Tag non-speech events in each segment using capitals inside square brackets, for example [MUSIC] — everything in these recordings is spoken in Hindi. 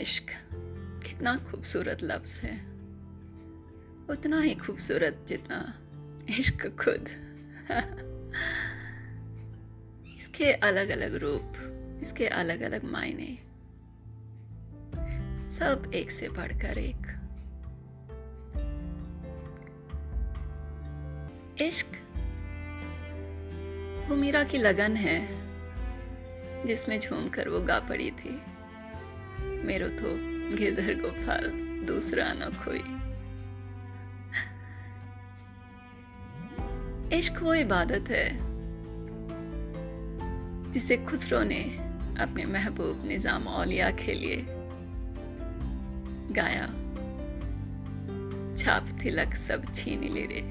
इश्क, कितना खूबसूरत लफ्ज़ है। उतना ही खूबसूरत जितना इश्क खुद। [LAUGHS] इसके अलग अलग रूप, इसके अलग अलग मायने। सब एक से बढ़कर एक। इश्क वो मीरा की लगन है, जिसमें झूम कर वो गा पड़ी थी। मेरो तो गिरधर गोपाल दूसरा न खोई इश्क वो इबादत है, जिसे खुसरो ने अपने महबूब निज़ाम औलिया के लिए गाया। छाप तिलक सब छीन ले रे,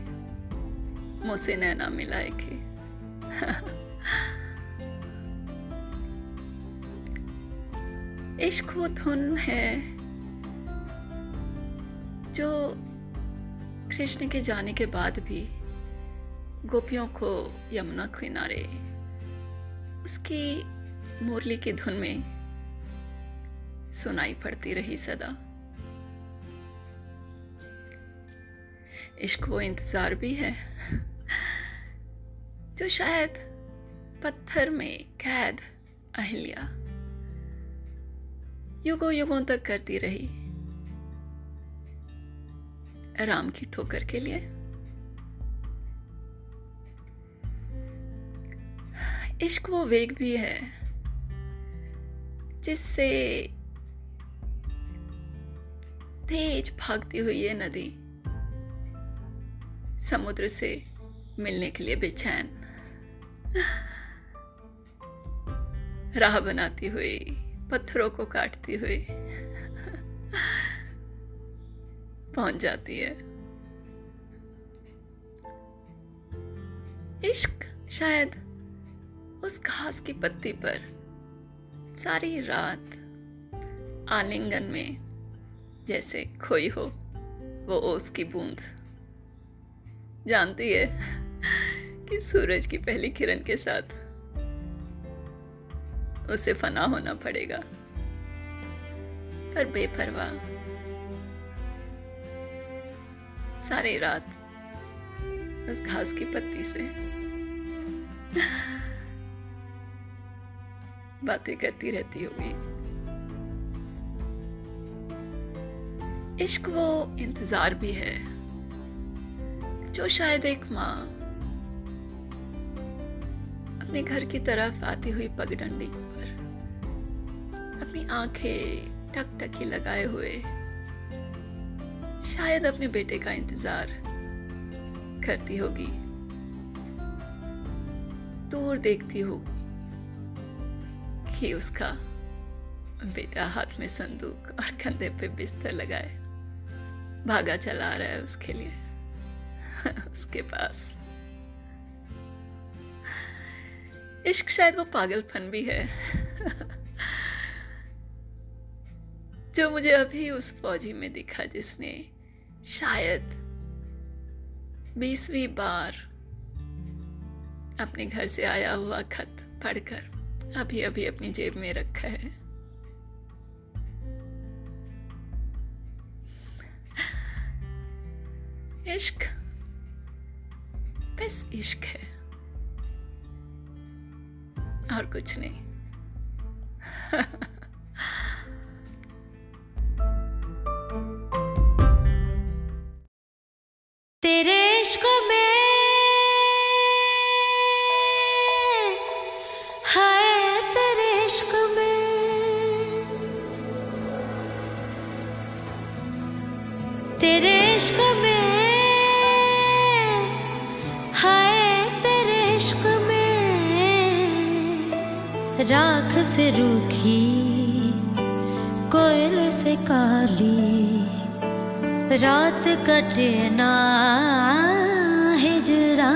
मुझसे नैना मिलाए के। [LAUGHS] इश्क वो धुन है जो कृष्ण के जाने के बाद भी गोपियों को यमुना किनारे, उसकी मुरली की धुन में सुनाई पड़ती रही सदा। इश्क वो इंतज़ार भी है, जो शायद पत्थर में कैद अहिल्या। युगों युगों तक करती रही। राम की ठोकर के लिए। इश्क वो वेग भी है, जिससे तेज भागती हुई ये नदी समुद्र से मिलने के लिए बेचैन, राह बनाती हुई। पत्थरों को काटती हुई पहुँच जाती है। इश्क शायद उस घास की पत्ती पर सारी रात आलिंगन में जैसे खोई हो, वो ओस की बूंद। जानती है कि सूरज की पहली किरण के साथ उसे फना होना पड़ेगा। पर बेपरवाह। सारी रात उस घास की पत्ती से बातें करती रहती होगी। इश्क वो इंतज़ार भी है, जो शायद एक माँ अपने घर की तरफ़ आती हुई पगडंडी पर। अपनी आँखें टकटकी लगाए हुए। शायद अपने बेटे का इंतज़ार करती होगी। दूर देखती होगी कि उसका बेटा हाथ में संदूक और कंधे पे बिस्तर लगाए। भागा चला रहा है उसके लिए, [LAUGHS] उसके पास। इश्क शायद वो पागलपन भी है। जो मुझे अभी उस फौजी में दिखा जिसने शायद बीसवीं बार अपने घर से आया हुआ खत पढ़कर अभी अभी अपनी जेब में रखा है। इश्क। बस इश्क है। और कुछ नहीं। तेरे इश्क में हाय तेरे इश्क में। तेरे इश्क में राख से रूखी कोयल से काली। रात कटे ना हिजरा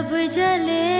जब जले